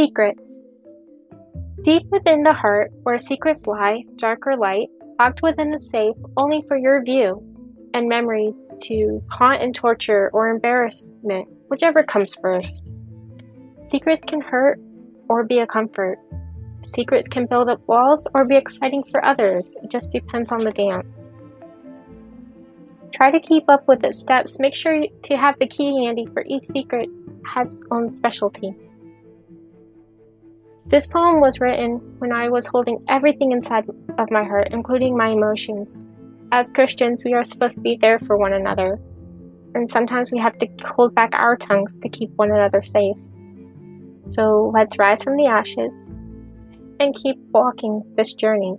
Secrets Deep within the heart, where secrets lie, dark or light, locked within a safe only for your view and memory to haunt and torture or embarrassment, whichever comes first. Secrets can hurt or be a comfort. Secrets can build up walls or be exciting for others. It just depends on the dance. Try to keep up with the steps. Make sure to have the key handy for each secret has its own specialty. This poem was written when I was holding everything inside of my heart, including my emotions. As Christians, we are supposed to be there for one another, and sometimes we have to hold back our tongues to keep one another safe. So let's rise from the ashes and keep walking this journey